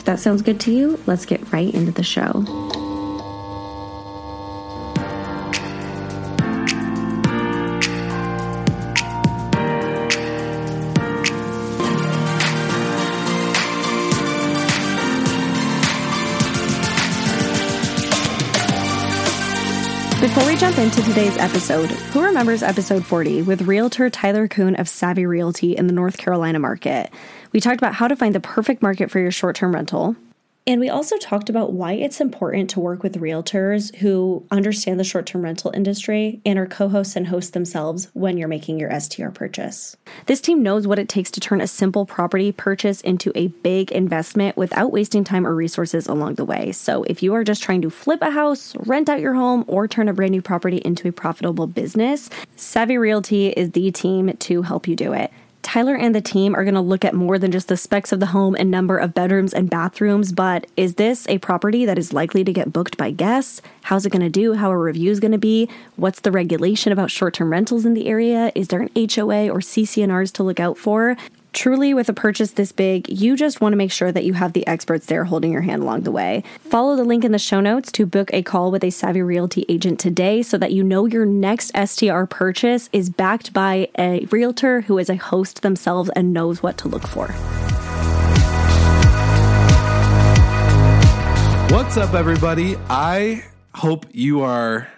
If that sounds good to you, let's get right into the show. Before we jump into today's episode, who remembers episode 40 with realtor Tyler Coon of Savvy Realty in the North Carolina market? We talked about how to find the perfect market for your short term rental. And we also talked about why it's important to work with realtors who understand the short term rental industry and are co hosts and hosts themselves when you're making your STR purchase. This team knows what it takes to turn a simple property purchase into a big investment without wasting time or resources along the way. So if you are just trying to flip a house, rent out your home, or turn a brand new property into a profitable business, Savvy Realty is the team to help you do it. Tyler and the team are going to look at more than just the specs of the home and number of bedrooms and bathrooms, but is this a property that is likely to get booked by guests? How's it going to do? How are reviews going to be? What's the regulation about short term rentals in the area? Is there an HOA or CC&Rs to look out for? Truly, with a purchase this big, you just want to make sure that you have the experts there holding your hand along the way. Follow the link in the show notes to book a call with a Savvy Realty agent today so that you know your next STR purchase is backed by a realtor who is a host themselves and knows what to look for. What's up, everybody? I hope you are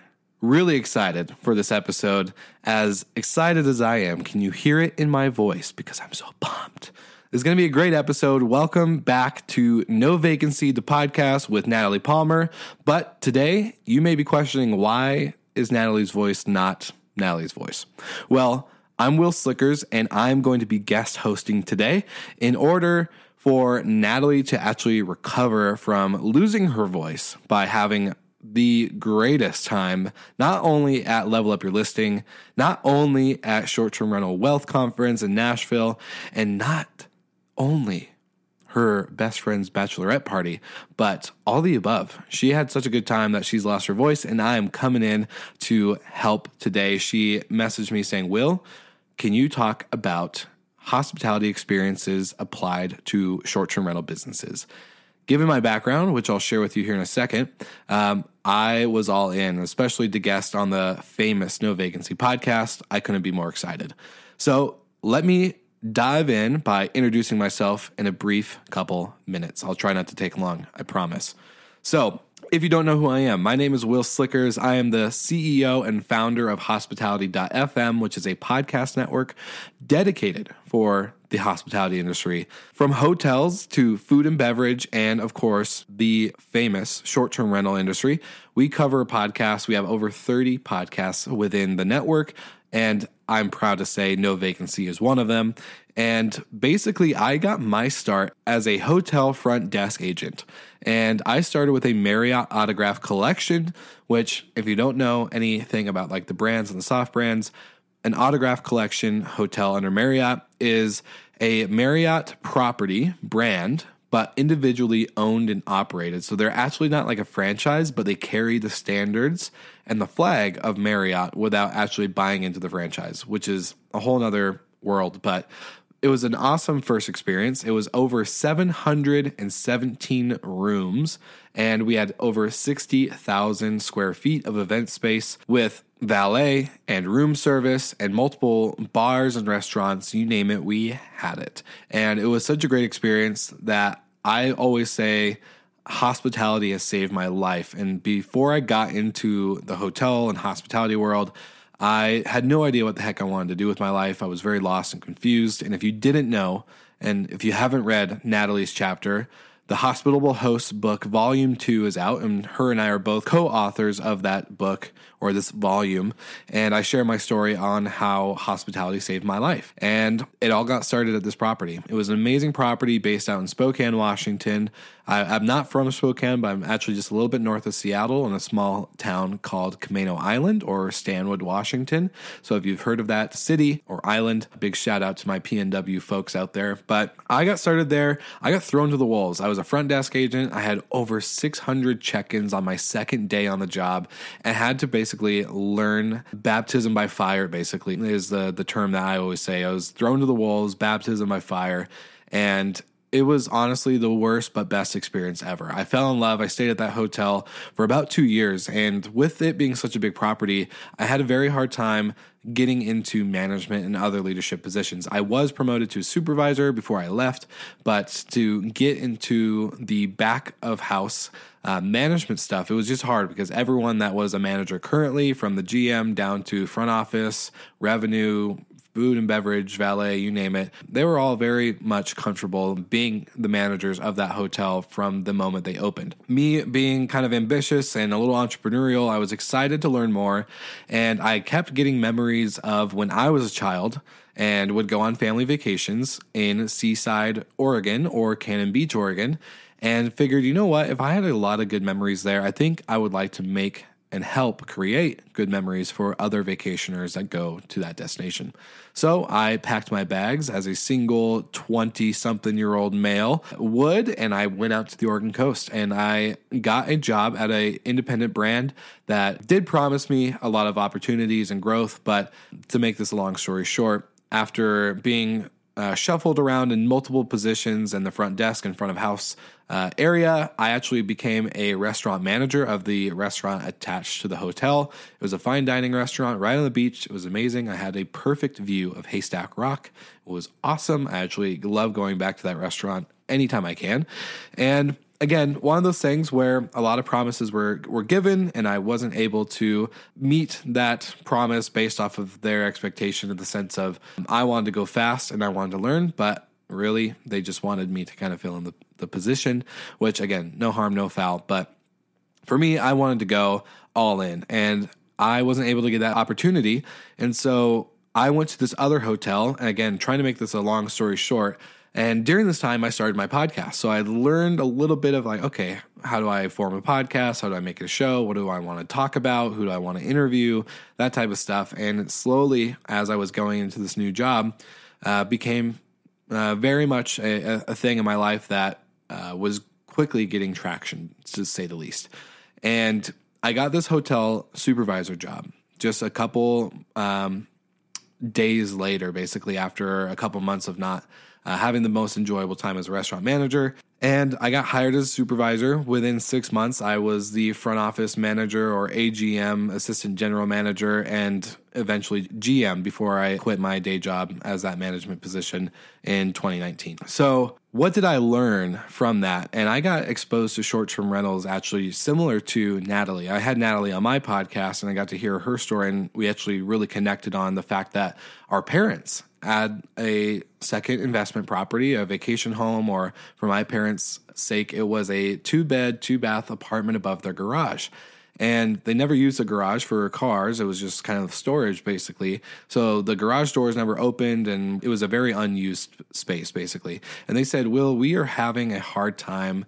really excited for this episode. As excited as I am, can you hear it in my voice? Because I'm so pumped. It's going to be a great episode. Welcome back to No Vacancy, the podcast with Natalie Palmer. But today, you may be questioning why is Natalie's voice not Natalie's voice? Well, I'm Wil Slickers, and I'm going to be guest hosting today in order for Natalie to actually recover from losing her voice by having the greatest time, not only at Level Up Your Listing, not only at Short Term Rental Wealth Conference in Nashville, and not only her best friend's bachelorette party, but all the above. She had such a good time that she's lost her voice, and I am coming in to help today. She messaged me saying, Wil, can you talk about hospitality experiences applied to short term rental businesses? Given my background, which I'll share with you here in a second, um, I was all in, especially to guest on the famous No Vacancy podcast. I couldn't be more excited. So let me dive in by introducing myself in a brief couple minutes. I'll try not to take long, I promise. So, if you don't know who I am, my name is Wil Slickers. I am the CEO and founder of Hospitality.fm, which is a podcast network dedicated for the hospitality industry. From hotels to food and beverage, and of course, the famous short term rental industry, we cover podcasts. We have over 30 podcasts within the network. And I'm proud to say No Vacancy is one of them. And basically, I got my start as a hotel front desk agent. And I started with a Marriott autograph collection, which, if you don't know anything about like the brands and the soft brands, an autograph collection hotel under Marriott is a Marriott property brand, but individually owned and operated. So they're actually not like a franchise, but they carry the standards and the flag of Marriott without actually buying into the franchise, which is a whole nother world. But it was an awesome first experience. It was over 717 rooms, and we had over 60,000 square feet of event space with valet and room service and multiple bars and restaurants. You name it, we had it. And it was such a great experience that I always say, hospitality has saved my life. And before I got into the hotel and hospitality world, I had no idea what the heck I wanted to do with my life. I was very lost and confused. And if you didn't know, and if you haven't read Natalie's chapter, the Hospitable Hosts book, volume two, is out, and her and I are both co authors of that book or this volume. And I share my story on how hospitality saved my life. And it all got started at this property. It was an amazing property based out in Spokane, Washington. I, am not from Spokane, but I'm actually just a little bit north of Seattle in a small town called Camano Island or Stanwood, Washington. So if you've heard of that city or island, big shout out to my PNW folks out there. But I got started there. I got thrown to the wolves. I was a front desk agent. I had over 600 check ins on my second day on the job and had to basically learn baptism by fire, basically, is the, the term that I always say. I was thrown to the wolves, baptism by fire. And it was honestly the worst but best experience ever. I fell in love. I stayed at that hotel for about two years. And with it being such a big property, I had a very hard time getting into management and other leadership positions. I was promoted to supervisor before I left, but to get into the back of house uh, management stuff, it was just hard because everyone that was a manager currently, from the GM down to front office, revenue, food and beverage, valet, you name it. They were all very much comfortable being the managers of that hotel from the moment they opened. Me being kind of ambitious and a little entrepreneurial, I was excited to learn more. And I kept getting memories of when I was a child and would go on family vacations in Seaside, Oregon or Cannon Beach, Oregon. And figured, you know what? If I had a lot of good memories there, I think I would like to make and help create good memories for other vacationers that go to that destination. So I packed my bags as a single 20 something year old male would, and I went out to the Oregon coast and I got a job at a independent brand that did promise me a lot of opportunities and growth. But to make this a long story short, after being uh, shuffled around in multiple positions in the front desk and front of house uh, area. I actually became a restaurant manager of the restaurant attached to the hotel. It was a fine dining restaurant right on the beach. It was amazing. I had a perfect view of Haystack Rock. It was awesome. I actually love going back to that restaurant anytime I can. And again, one of those things where a lot of promises were were given, and I wasn't able to meet that promise based off of their expectation in the sense of um, I wanted to go fast and I wanted to learn, but really they just wanted me to kind of fill in the the position, which again, no harm, no foul. But for me, I wanted to go all in and I wasn't able to get that opportunity. And so I went to this other hotel. And again, trying to make this a long story short. And during this time, I started my podcast. So I learned a little bit of like, okay, how do I form a podcast? How do I make a show? What do I want to talk about? Who do I want to interview? That type of stuff. And slowly, as I was going into this new job, uh, became uh, very much a, a, thing in my life that uh, was quickly getting traction, to say the least. And I got this hotel supervisor job just a couple um, days later, basically, after a couple months of not uh, having the most enjoyable time as a restaurant manager. And I got hired as a supervisor. Within six months, I was the front office manager or AGM, assistant general manager, and eventually GM before I quit my day job as that management position in 2019. So, what did I learn from that? And I got exposed to short term rentals actually similar to Natalie. I had Natalie on my podcast and I got to hear her story, and we actually really connected on the fact that our parents add a second investment property, a vacation home, or for my parents' sake, it was a two bed, two bath apartment above their garage. And they never used the garage for cars. It was just kind of storage, basically. So the garage doors never opened, and it was a very unused space, basically. And they said, Wil, we are having a hard time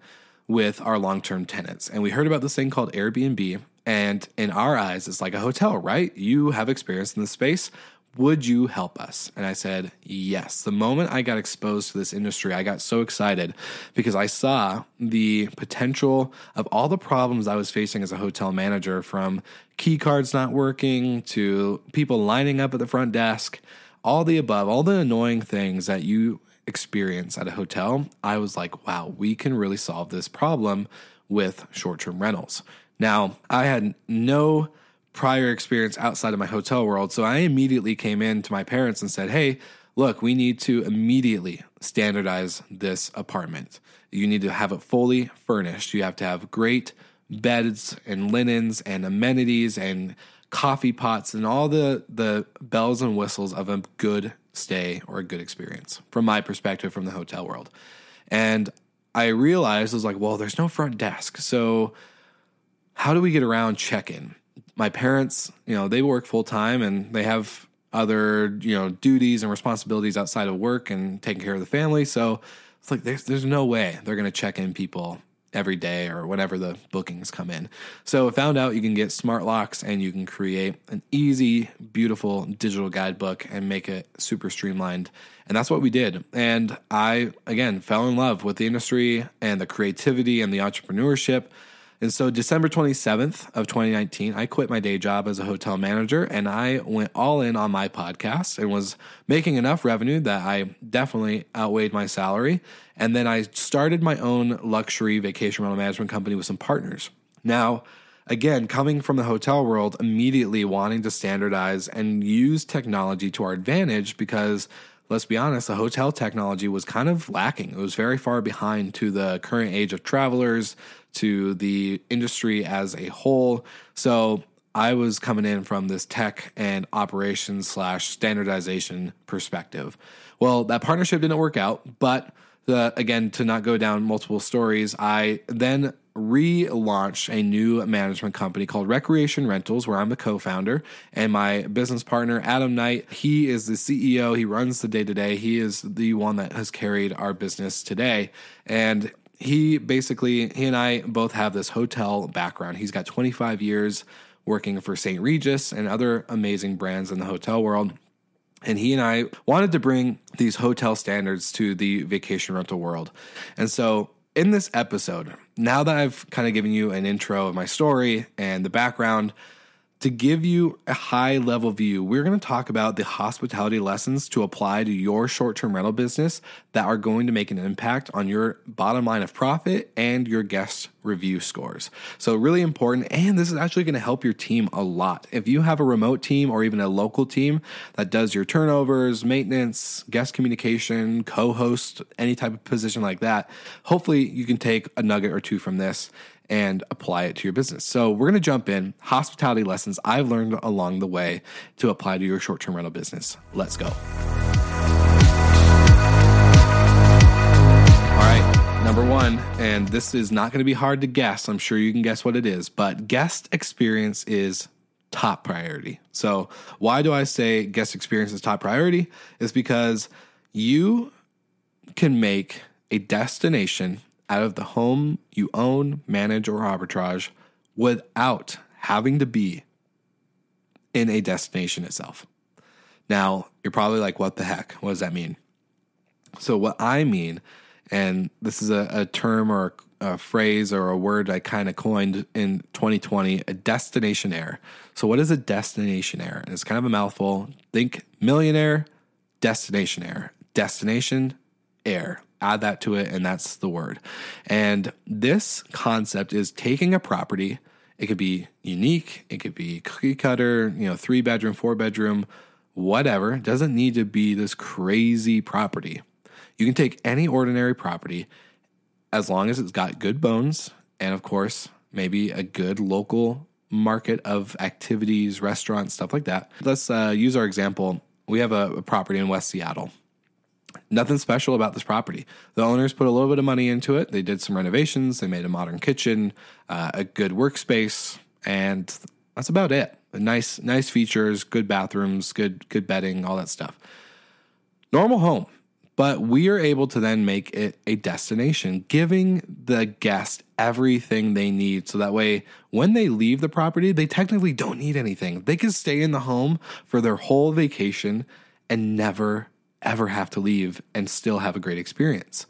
with our long term tenants. And we heard about this thing called Airbnb. And in our eyes, it's like a hotel, right? You have experience in the space. Would you help us? And I said, Yes. The moment I got exposed to this industry, I got so excited because I saw the potential of all the problems I was facing as a hotel manager from key cards not working to people lining up at the front desk, all the above, all the annoying things that you experience at a hotel. I was like, wow, we can really solve this problem with short term rentals. Now, I had no prior experience outside of my hotel world. So I immediately came in to my parents and said, Hey, look, we need to immediately standardize this apartment. You need to have it fully furnished. You have to have great beds and linens and amenities and coffee pots and all the, the bells and whistles of a good stay or a good experience from my perspective from the hotel world. And I realized I was like, well, there's no front desk. So how do we get around check in? My parents, you know, they work full time and they have other, you know, duties and responsibilities outside of work and taking care of the family. So It's like there's there's no way they're to check in people every day or whenever the bookings come in. So I found out you can get smart locks and you can create an easy, beautiful digital guidebook and make it super streamlined. And that's what we did. And I again fell in love with the industry and the creativity and the entrepreneurship. And so December 27th of 2019, I quit my day job as a hotel manager and I went all in on my podcast and was making enough revenue that I definitely outweighed my salary. And then I started my own luxury vacation rental management company with some partners. Now, again, coming from the hotel world, immediately wanting to standardize and use technology to our advantage because let's be honest, the hotel technology was kind of lacking. It was very far behind to the current age of travelers, to the industry as a whole. So I was coming in from this tech and operations slash standardization perspective. Well, that partnership didn't work out, but the, again, to not go down multiple stories, I then relaunched a new management company called Recreation Rentals, where I'm the co founder. And my business partner, Adam Knight, he is the CEO. He runs the day to day. He is the one that has carried our business today. And he basically he and I both have this hotel background. He's got 25 years working for St. Regis and other amazing brands in the hotel world. And he and I wanted to bring these hotel standards to the vacation rental world. And so in this episode, now that I've kind of given you an intro of my story and the background, to give you a high level view, we're going to talk about the hospitality lessons to apply to your short term rental business that are going to make an impact on your bottom line of profit and your guest review scores. So, really important. And this is actually going to help your team a lot. If you have a remote team or even a local team that does your turnovers, maintenance, guest communication, co host, any type of position like that, hopefully you can take a nugget or two from this and apply it to your business. So, we're going to jump in hospitality lessons I've learned along the way to apply to your short term rental business. Let's go. All right, number one, and this is not going to be hard to guess. I'm sure you can guess what it is, but guest experience is top priority. So, why do I say guest experience is top priority? Is because you can make a destination out of the home you own, manage, or arbitrage without having to be in a destination itself. Now, you're probably like, what the heck? What does that mean? So, what I mean, and this is a, a term or a, phrase or a word I kind of coined in 2020 a destination air. So, what is a destination air? And it's kind of a mouthful. Think millionaire, destination air. Destination air add that to it, and that's the word. And this concept is taking a property, it could be unique, it could be cookie cutter, you know, three bedroom, four bedroom, whatever. It doesn't need to be this crazy property. You can take any ordinary property as long as it's got good bones and, of course, maybe a good local market of activities, restaurants, stuff like that. Let's uh, use our example. We have a, a property in West Seattle. Nothing special about this property. The owners put a little bit of money into it. They did some renovations. They made a modern kitchen, uh, a good workspace, and that's about it. Nice, nice features, good bathrooms, good, good bedding, all that stuff. Normal home, but we are able to then make it a destination, giving the guest everything they need. So that way, when they leave the property, they technically don't need anything. They can stay in the home for their whole vacation and never ever have to leave and still have a great experience.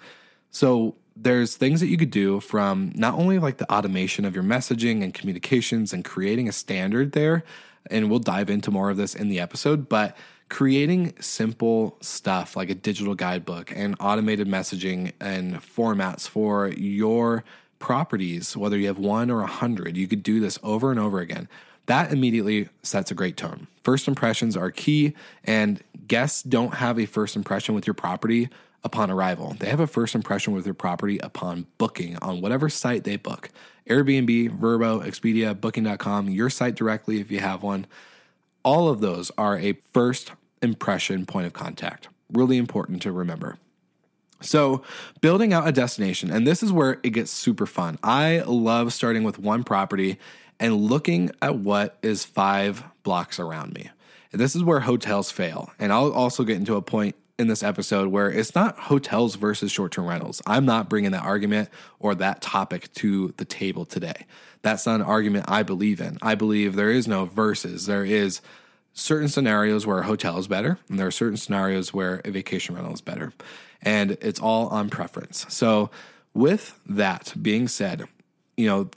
So there's things that you could do from not only like the automation of your messaging and communications and creating a standard there, and we'll dive into more of this in the episode, but creating simple stuff like a digital guidebook and automated messaging and formats for your properties, whether you have one or a hundred, you could do this over and over again. That immediately sets a great tone. First impressions are key, and guests don't have a first impression with your property upon arrival. They have a first impression with your property upon booking on whatever site they book Airbnb, Vrbo, Expedia, Booking.com, your site directly if you have one. All of those are a first impression point of contact. Really important to remember. So, building out a destination, and this is where it gets super fun. I love starting with one property and looking at what is five blocks around me. And this is where hotels fail. And I'll also get into a point in this episode where it's not hotels versus short term rentals. I'm not bringing that argument or that topic to the table today. That's not an argument I believe in. I believe there is no versus. There is certain scenarios where a hotel is better, and there are certain scenarios where a vacation rental is better. And it's all on preference. So, with that being said, you know,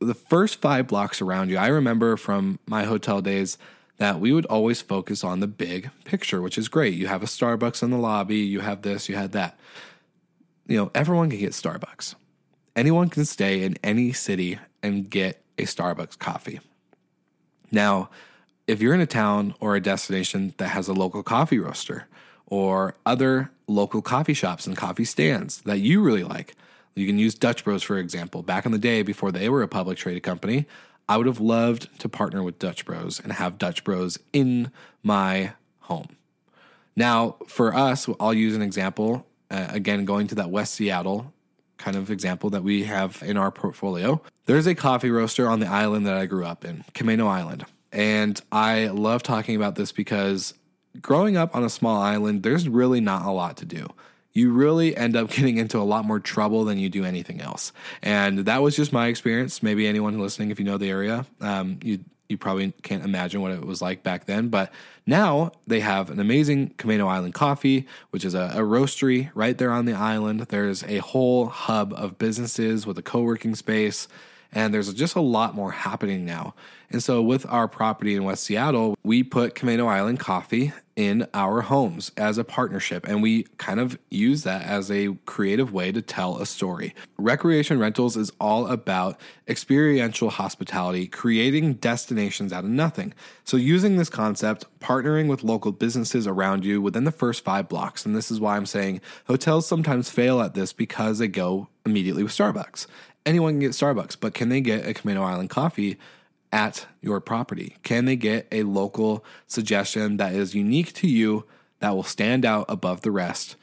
the first five blocks around you, I remember from my hotel days that we would always focus on the big picture, which is great. You have a Starbucks in the lobby, you have this, you had that. You know, everyone can get Starbucks. Anyone can stay in any city and get a Starbucks coffee. Now, if you're in a town or a destination that has a local coffee roaster or other local coffee shops and coffee stands that you really like, you can use Dutch Bros, for example. Back in the day, before they were a public traded company, I would have loved to partner with Dutch Bros and have Dutch Bros in my home. Now, for us, I'll use an example. Uh, again, going to that West Seattle kind of example that we have in our portfolio. There's a coffee roaster on the island that I grew up in, Camano Island. And I love talking about this because growing up on a small island, there's really not a lot to do you really end up getting into a lot more trouble than you do anything else. And that was just my experience. Maybe anyone listening, if you know the area, um, you you probably can't imagine what it was like back then. But now they have an amazing Camano Island coffee, which is a, a roastery right there on the island. There's a whole hub of businesses with a co working space and there's just a lot more happening now. And so, with our property in West Seattle, we put Camano Island Coffee in our homes as a partnership, and we kind of use that as a creative way to tell a story. Recreation rentals is all about experiential hospitality, creating destinations out of nothing. So, using this concept, partnering with local businesses around you within the first five blocks, and this is why I'm saying hotels sometimes fail at this because they go immediately with Starbucks anyone can get Starbucks, but can they get a Camano Island coffee at your property? Can they get a local suggestion that is unique to you that will stand out above the rest?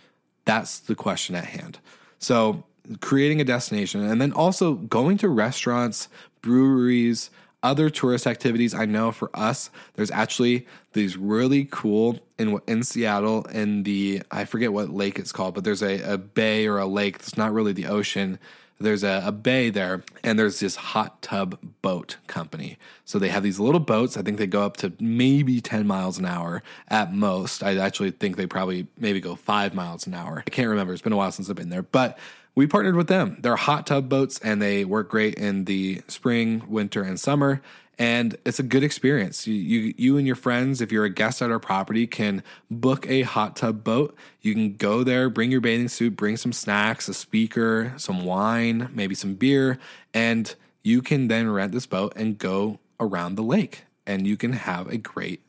That's the question at hand. So, creating a destination and then also going to restaurants, breweries, other tourist activities. I know for us, there's actually these really cool in in Seattle in the I forget what lake it's called, but there's a, a bay or a lake that's not really the ocean there's a, a, bay there and there's this hot tub boat company. So they have these little boats. I think they go up to maybe 10 miles an hour at most. I actually think they probably maybe go 5 miles an hour. I can't remember. It's been a while since i've been there. But we partnered with them. They're hot tub boats and they work great in the spring winter and summer and it's a good experience. You, you, you and your friends, if you're a guest at our property, can book a hot tub boat. You can go there, bring your bathing suit, bring some snacks, a speaker, some wine, maybe some beer, and you can then rent this boat and go around the lake, and you can have a great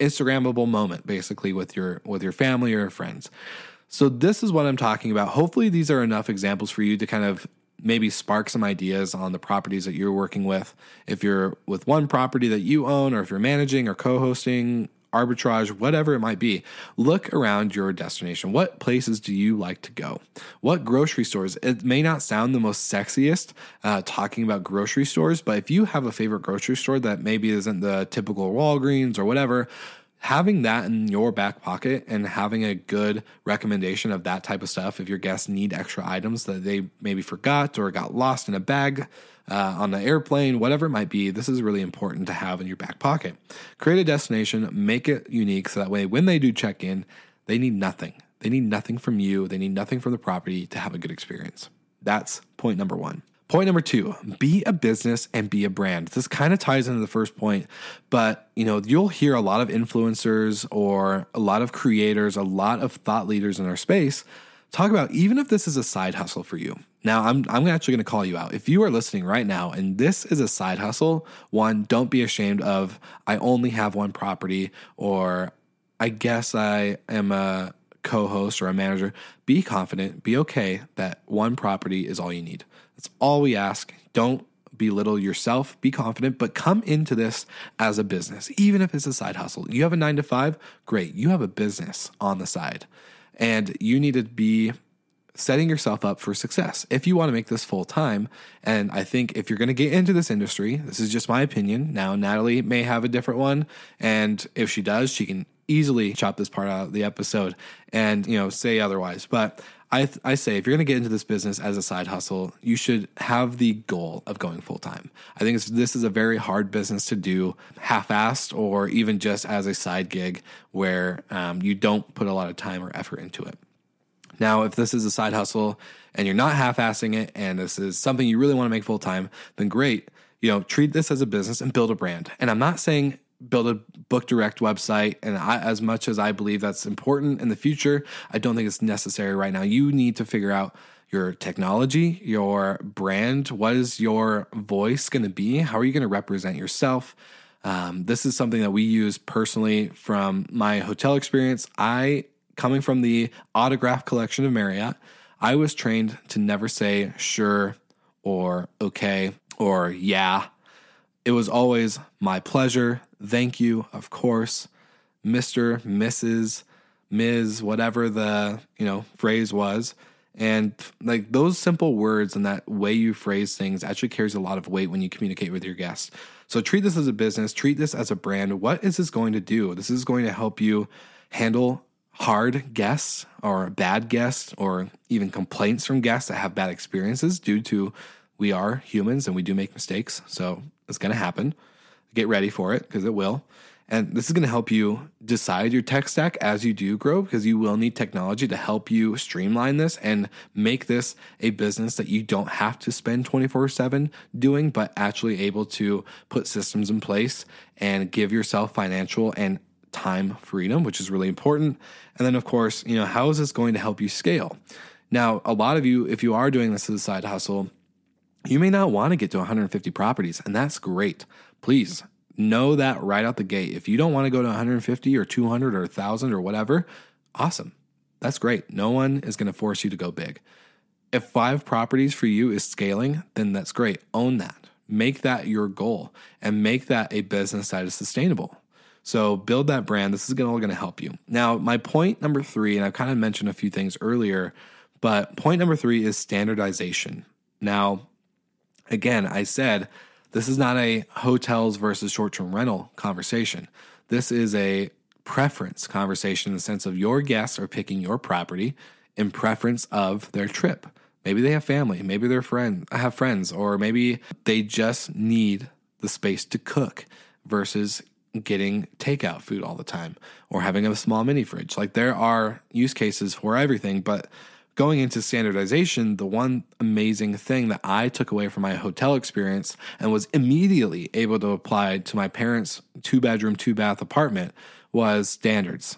Instagrammable moment, basically with your with your family or your friends. So this is what I'm talking about. Hopefully, these are enough examples for you to kind of maybe spark some ideas on the properties that you're working with. If you're with one property that you own, or if you're managing or co hosting, arbitrage, whatever it might be, look around your destination. What places do you like to go? What grocery stores? It may not sound the most sexiest uh, talking about grocery stores, but if you have a favorite grocery store that maybe isn't the typical Walgreens or whatever, having that in your back pocket and having a good recommendation of that type of stuff if your guests need extra items that they maybe forgot or got lost in a bag uh, on the airplane, whatever it might be, this is really important to have in your back pocket. Create a destination, make it unique so that way when they do check in, they need nothing. They need nothing from you, they need nothing from the property to have a good experience. That's point number one. Point number two, be a business and be a brand. This kind of ties into the first point, but you know, you'll hear a lot of influencers or a lot of creators, a lot of thought leaders in our space talk about even if this is a side hustle for you. Now, I'm, I'm actually going to call you out. If you are listening right now and this is a side hustle, one, don't be ashamed of, I only have one property, or I guess I am a co host or a manager. Be confident, be okay that one property is all you need. That's all we ask. Don't belittle yourself, be confident, but come into this as a business, even if it's a side hustle. You have a nine to five, great. You have a business on the side, and you need to be setting yourself up for success if you want to make this full time. And I think if you're going to get into this industry, this is just my opinion. Now, Natalie may have a different one. And if she does, she can easily chop this part out of the episode and you know say otherwise. But I I say if you're going to get into this business as a side hustle, you should have the goal of going full time. I think this is a very hard business to do half-assed or even just as a side gig where um, you don't put a lot of time or effort into it. Now, if this is a side hustle and you're not half-assing it and this is something you really want to make full time, then great. You know, treat this as a business and build a brand. And I'm not saying build a book direct website and I, as much as i believe that's important in the future i don't think it's necessary right now. You need to figure out your technology your brand. What is your voice going to be? How are you going to represent yourself? Um, this is something that we use personally from my hotel experience. I coming from the autograph collection of marriott i was trained to never say sure or okay or yeah. It was always my pleasure thank you, of course, Mr., Mrs., Ms., whatever the, you know, phrase was. And like those simple words and that way you phrase things actually carries a lot of weight when you communicate with your guests. So treat this as a business, treat this as a brand. What is this going to do? This is going to help you handle hard guests or bad guests or even complaints from guests that have bad experiences due to we are humans and we do make mistakes. So it's going to happen. Get ready for it because it will. And this is going to help you decide your tech stack as you do grow because you will need technology to help you streamline this and make this a business that you don't have to spend 24 7 doing, but actually able to put systems in place and give yourself financial and time freedom, which is really important. And then, of course, you know, how is this going to help you scale? Now, a lot of you, if you are doing this as a side hustle, you may not want to get to 150 properties, and that's great please know that right out the gate. If you don't want to go to 150 or 200 or 1,000 or whatever, awesome. That's great. No one is going to force you to go big. If five properties for you is scaling, then that's great. Own that. Make that your goal and make that a business that is sustainable. So build that brand. This is all going to help you. Now, my point number three, and I've kind of mentioned a few things earlier, but point number three is standardization. Now, again, I said this is not a hotels versus short term rental conversation. This is a preference conversation in the sense of your guests are picking your property in preference of their trip. Maybe they have family, maybe they're friend have friends, or maybe they just need the space to cook versus getting takeout food all the time or having a small mini fridge. Like there are use cases for everything, but going into standardization, the one amazing thing that I took away from my hotel experience and was immediately able to apply to my parents' two bedroom, two bath apartment was standards.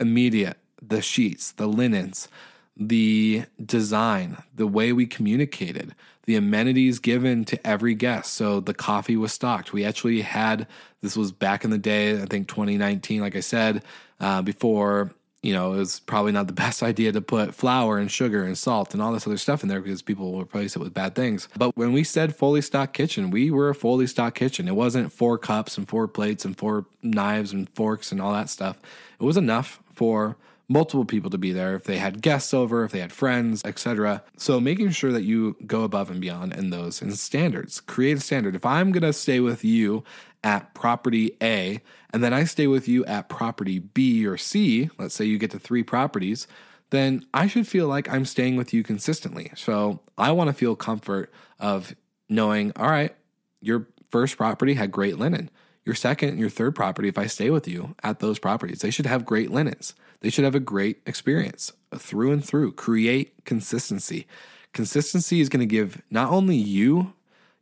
Immediate, the sheets, the linens, the design, the way we communicated, the amenities given to every guest. So the coffee was stocked. We actually had this was back in the day, I think 2019, like I said, uh, before you know, it was probably not the best idea to put flour and sugar and salt and all this other stuff in there because people will replace it with bad things. But when we said fully stocked kitchen, we were a fully stocked kitchen. It wasn't four cups and four plates and four knives and forks and all that stuff. It was enough for multiple people to be there if they had guests over, if they had friends, etc. So making sure that you go above and beyond in those and standards. Create a standard. If I'm going to stay with you at property A and then I stay with you at property B or C, let's say you get to 3 properties, then I should feel like I'm staying with you consistently. So I want to feel comfort of knowing, all right, your first property had great linen. Your second and your third property, if I stay with you at those properties, they should have great linens. They should have a great experience through and through. Create consistency. Consistency is going to give not only you,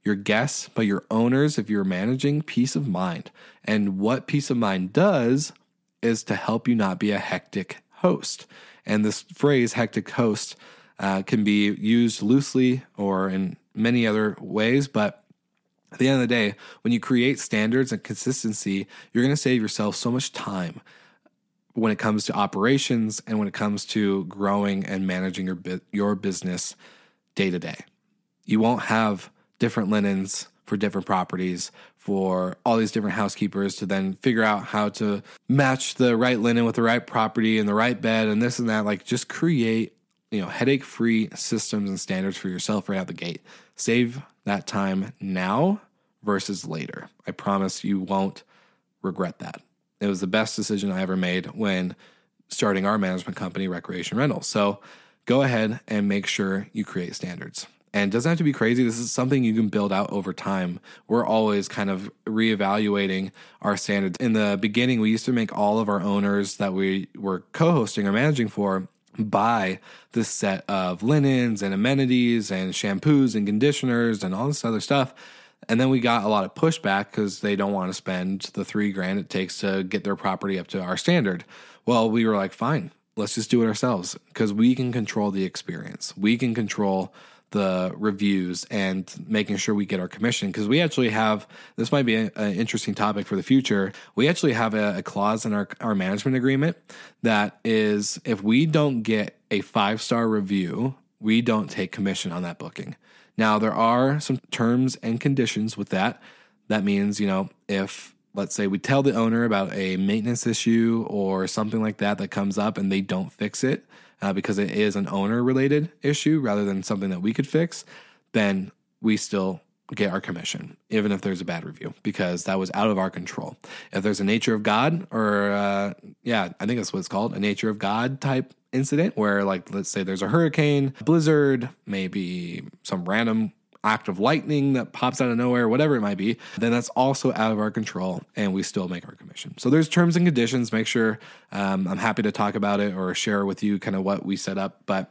your guests, but your owners, if you're managing, peace of mind. And what peace of mind does is to help you not be a hectic host. And this phrase, hectic host, uh, can be used loosely or in many other ways, but at the end of the day, when you create standards and consistency, you're going to save yourself so much time when it comes to operations and when it comes to growing and managing your your business day to day. You won't have different linens for different properties for all these different housekeepers to then figure out how to match the right linen with the right property and the right bed and this and that like just create you know headache free systems and standards for yourself right out the gate save that time now versus later i promise you won't regret that It was the best decision I ever made when starting our management company, Recreation Rentals. So go ahead and make sure you create standards. And doesn't have to be crazy. This is something you can build out over time. We're always kind of reevaluating our standards. In the beginning, we used to make all of our owners that we were co hosting or managing for buy this set of linens and amenities and shampoos and conditioners and all this other stuff. And then we got a lot of pushback because they don't want to spend the three grand it takes to get their property up to our standard. Well, we were like, fine, let's just do it ourselves because we can control the experience. We can control the reviews and making sure we get our commission because we actually have this might be an interesting topic for the future we actually have a, a, clause in our, our management agreement that is if we don't get a five star review we don't take commission on that booking now there are some terms and conditions with that that means you know if let's say we tell the owner about a maintenance issue or something like that that comes up and they don't fix it uh, because it is an owner related issue rather than something that we could fix, then we still get our commission, even if there's a bad review, because that was out of our control. If there's a nature of God, or uh, yeah, I think that's what it's called, a nature of God type incident, where like let's say there's a hurricane, blizzard, maybe some random act of lightning that pops out of nowhere, whatever it might be, then that's also out of our control and we still make our commission. So there's terms and conditions. Make sure um, I'm happy to talk about it or share with you kind of what we set up. But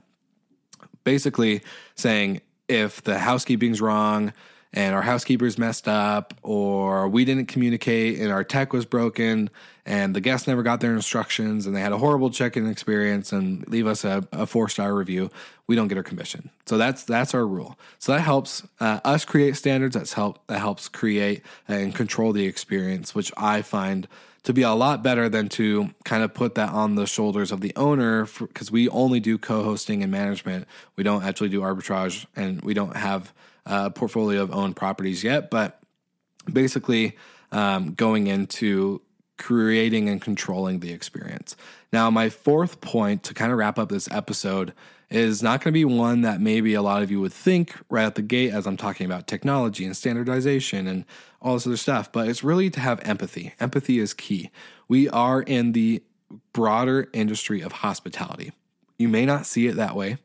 basically saying if the housekeeping's wrong, and our housekeepers messed up or we didn't communicate and our tech was broken and the guests never got their instructions and they had a horrible check-in experience and leave us a, a four-star review we don't get our commission. So that's that's our rule. So that helps uh, us create standards. That's help that helps create and control the experience which i find to be a lot better than to kind of put that on the shoulders of the owner because we only do co-hosting and management. We don't actually do arbitrage and we don't have a portfolio of owned properties yet, but basically um, going into creating and controlling the experience. Now, my fourth point to kind of wrap up this episode is not going to be one that maybe a lot of you would think right at the gate as I'm talking about technology and standardization and all this other stuff, but it's really to have empathy. Empathy is key. We are in the broader industry of hospitality. You may not see it that way.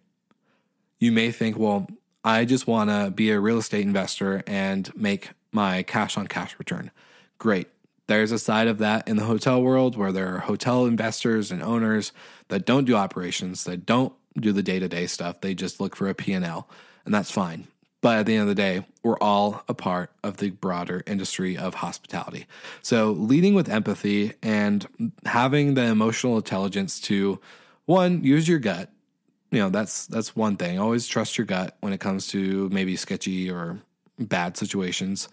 You may think, well, I just want to be a real estate investor and make my cash on cash return. Great. There's a side of that in the hotel world where there are hotel investors and owners that don't do operations, that don't do the day-to-day stuff. They just look for a P&L, and that's fine. But at the end of the day, we're all a part of the broader industry of hospitality. So, leading with empathy and having the emotional intelligence to one, use your gut you know that's that's one thing. Always trust your gut when it comes to maybe sketchy or bad situations.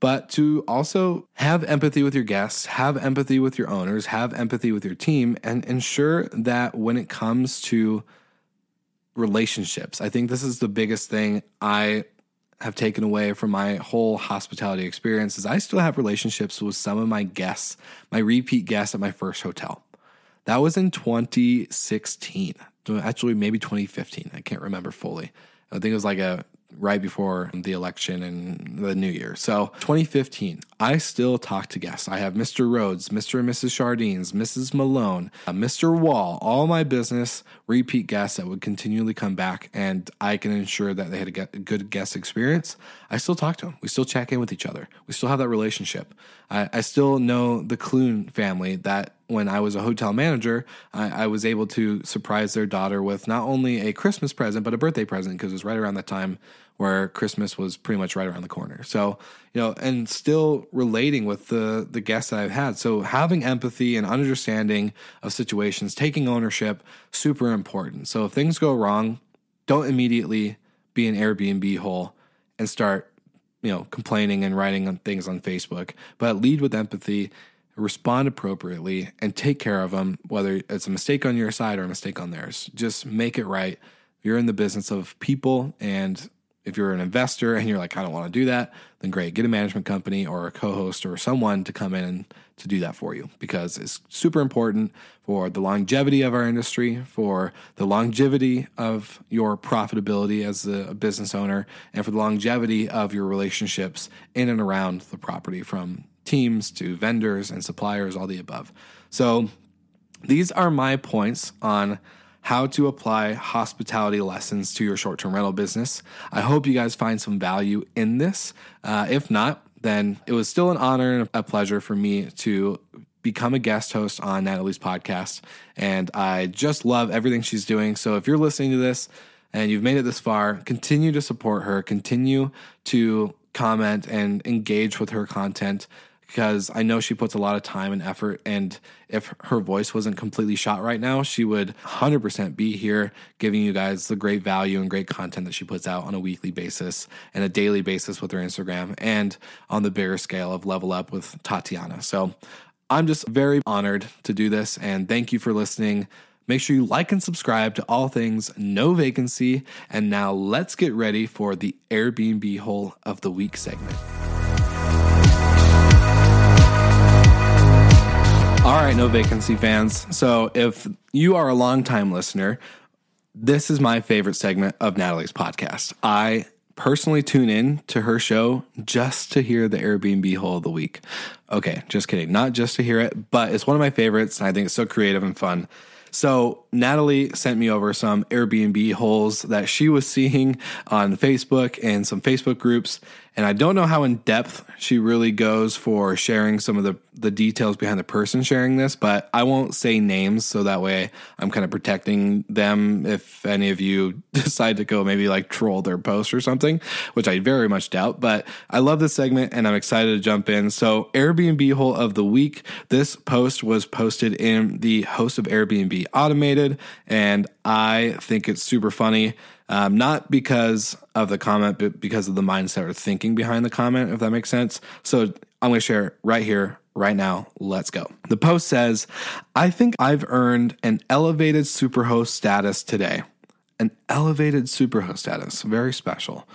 But to also have empathy with your guests have empathy with your owners have empathy with your team and ensure that when it comes to relationships i think this is the biggest thing i have taken away from my whole hospitality experience is i still have relationships with some of my guests my repeat guests at my first hotel. That was in 2016 actually maybe 2015. I can't remember fully. I think it was like a right before the election and the new year. So 2015, I still talk to guests. I have Mr. Rhodes, Mr. and Mrs. Chardines, Mrs. Malone, uh, Mr. Wall, all my business repeat guests that would continually come back and I can ensure that they had a good guest experience. I still talk to them. We still check in with each other. We still have that relationship. I, I still know the Clune family that when I was a hotel manager, I, I, was able to surprise their daughter with not only a Christmas present, but a birthday present because it was right around that time where Christmas was pretty much right around the corner. So, you know, and still relating with the the guests that I've had. So having empathy and understanding of situations, taking ownership, super important. So if things go wrong, don't immediately be an Airbnb hole and start you know complaining and writing on things on Facebook, but lead with empathy respond appropriately and take care of them, whether it's a mistake on your side or a mistake on theirs. Just make it right. You're in the business of people. And if you're an investor and you're like, I don't want to do that, then great. Get a management company or a co host or someone to come in to do that for you because it's super important for the longevity of our industry, for the longevity of your profitability as a business owner, and for the longevity of your relationships in and around the property from teams to vendors and suppliers, all the above. So these are my points on how to apply hospitality lessons to your short term rental business. I hope you guys find some value in this. Uh, if not, then it was still an honor and a pleasure for me to become a guest host on Natalie's podcast. And I just love everything she's doing. So if you're listening to this and you've made it this far, continue to support her, continue to comment and engage with her content because I know she puts a lot of time and effort. And if her voice wasn't completely shot right now, she would 100% be here giving you guys the great value and great content that she puts out on a weekly basis and a daily basis with her Instagram and on the bigger scale of Level Up with Tatiana. So I'm just very honored to do this. And thank you for listening. Make sure you like and subscribe to all things no vacancy. And now let's get ready for the Airbnb hole of the week segment. All right, no vacancy fans. So if you are a longtime listener, this is my favorite segment of Natalie's podcast. I personally tune in to her show just to hear the Airbnb hole of the week. Okay, just kidding. Not just to hear it, but it's one of my favorites. And I think it's so creative and fun. So Natalie sent me over some Airbnb holes that she was seeing on Facebook and some Facebook groups. And I don't know how in depth she really goes for sharing some of the, the details behind the person sharing this, but I won't say names so that way I'm kind of protecting them if any of you decide to go maybe like troll their post or something, which I very much doubt. But I love this segment and I'm excited to jump in. So, Airbnb hole of the week. This post was posted in the host of Airbnb Automated, and I think it's super funny. Um, not because of the comment, but because of the mindset or thinking behind the comment, if that makes sense. So I'm going to share right here, right now. Let's go. The post says, I think I've earned an elevated superhost status today. An elevated superhost status, very special.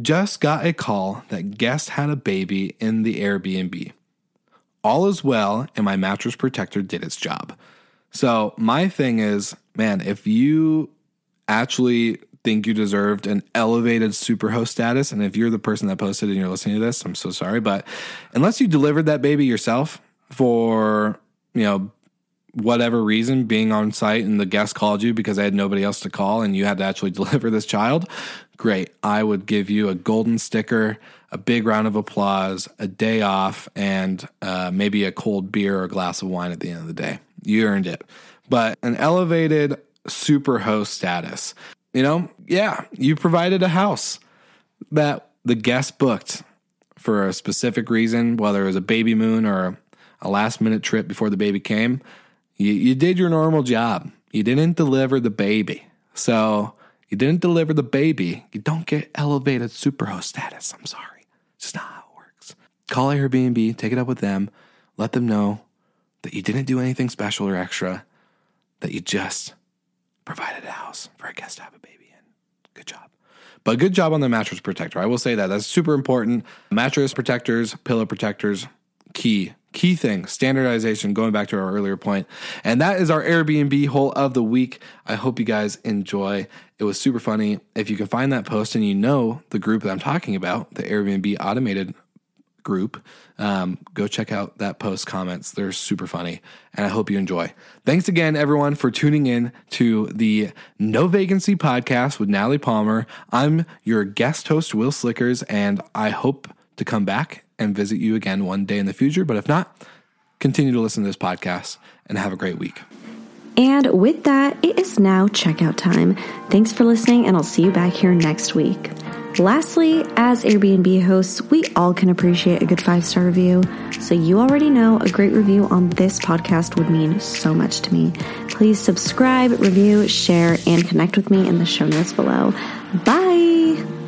Just got a call that guest had a baby in the Airbnb. All is well, and my mattress protector did its job. So, my thing is, man, if you actually think you deserved an elevated superhost status. And if you're the person that posted and you're listening to this, I'm so sorry. But unless you delivered that baby yourself for, you know, whatever reason, being on site and the guest called you because I had nobody else to call and you had to actually deliver this child, great. I would give you a golden sticker, a big round of applause, a day off, and uh, maybe a cold beer or a glass of wine at the end of the day. You earned it. But an elevated super host status. You know, yeah, you provided a house that the guest booked for a specific reason, whether it was a baby moon or a last minute trip before the baby came. You, you did your normal job. You didn't deliver the baby. So you didn't deliver the baby. You don't get elevated superhost status. I'm sorry. It's just not how it works. Call Airbnb, take it up with them, let them know that you didn't do anything special or extra, that you just provided a house for a guest to have a baby in. Good job. But good job on the mattress protector. I will say that. That's super important. Mattress protectors, pillow protectors, key. Key thing, standardization, going back to our earlier point. And that is our Airbnb hole of the week. I hope you guys enjoy. It was super funny. If you can find that post and you know the group that I'm talking about, the Airbnb automated group, um, go check out that post comments. They're super funny, and I hope you enjoy. Thanks again, everyone, for tuning in to the No Vacancy podcast with Natalie Palmer. I'm your guest host, Wil Slickers, and I hope to come back and visit you again one day in the future. But if not, continue to listen to this podcast and have a great week. And with that, it is now checkout time. Thanks for listening, and I'll see you back here next week. Lastly, as Airbnb hosts, we all can appreciate a good five star review. So, you already know a great review on this podcast would mean so much to me. Please subscribe, review, share, and connect with me in the show notes below. Bye.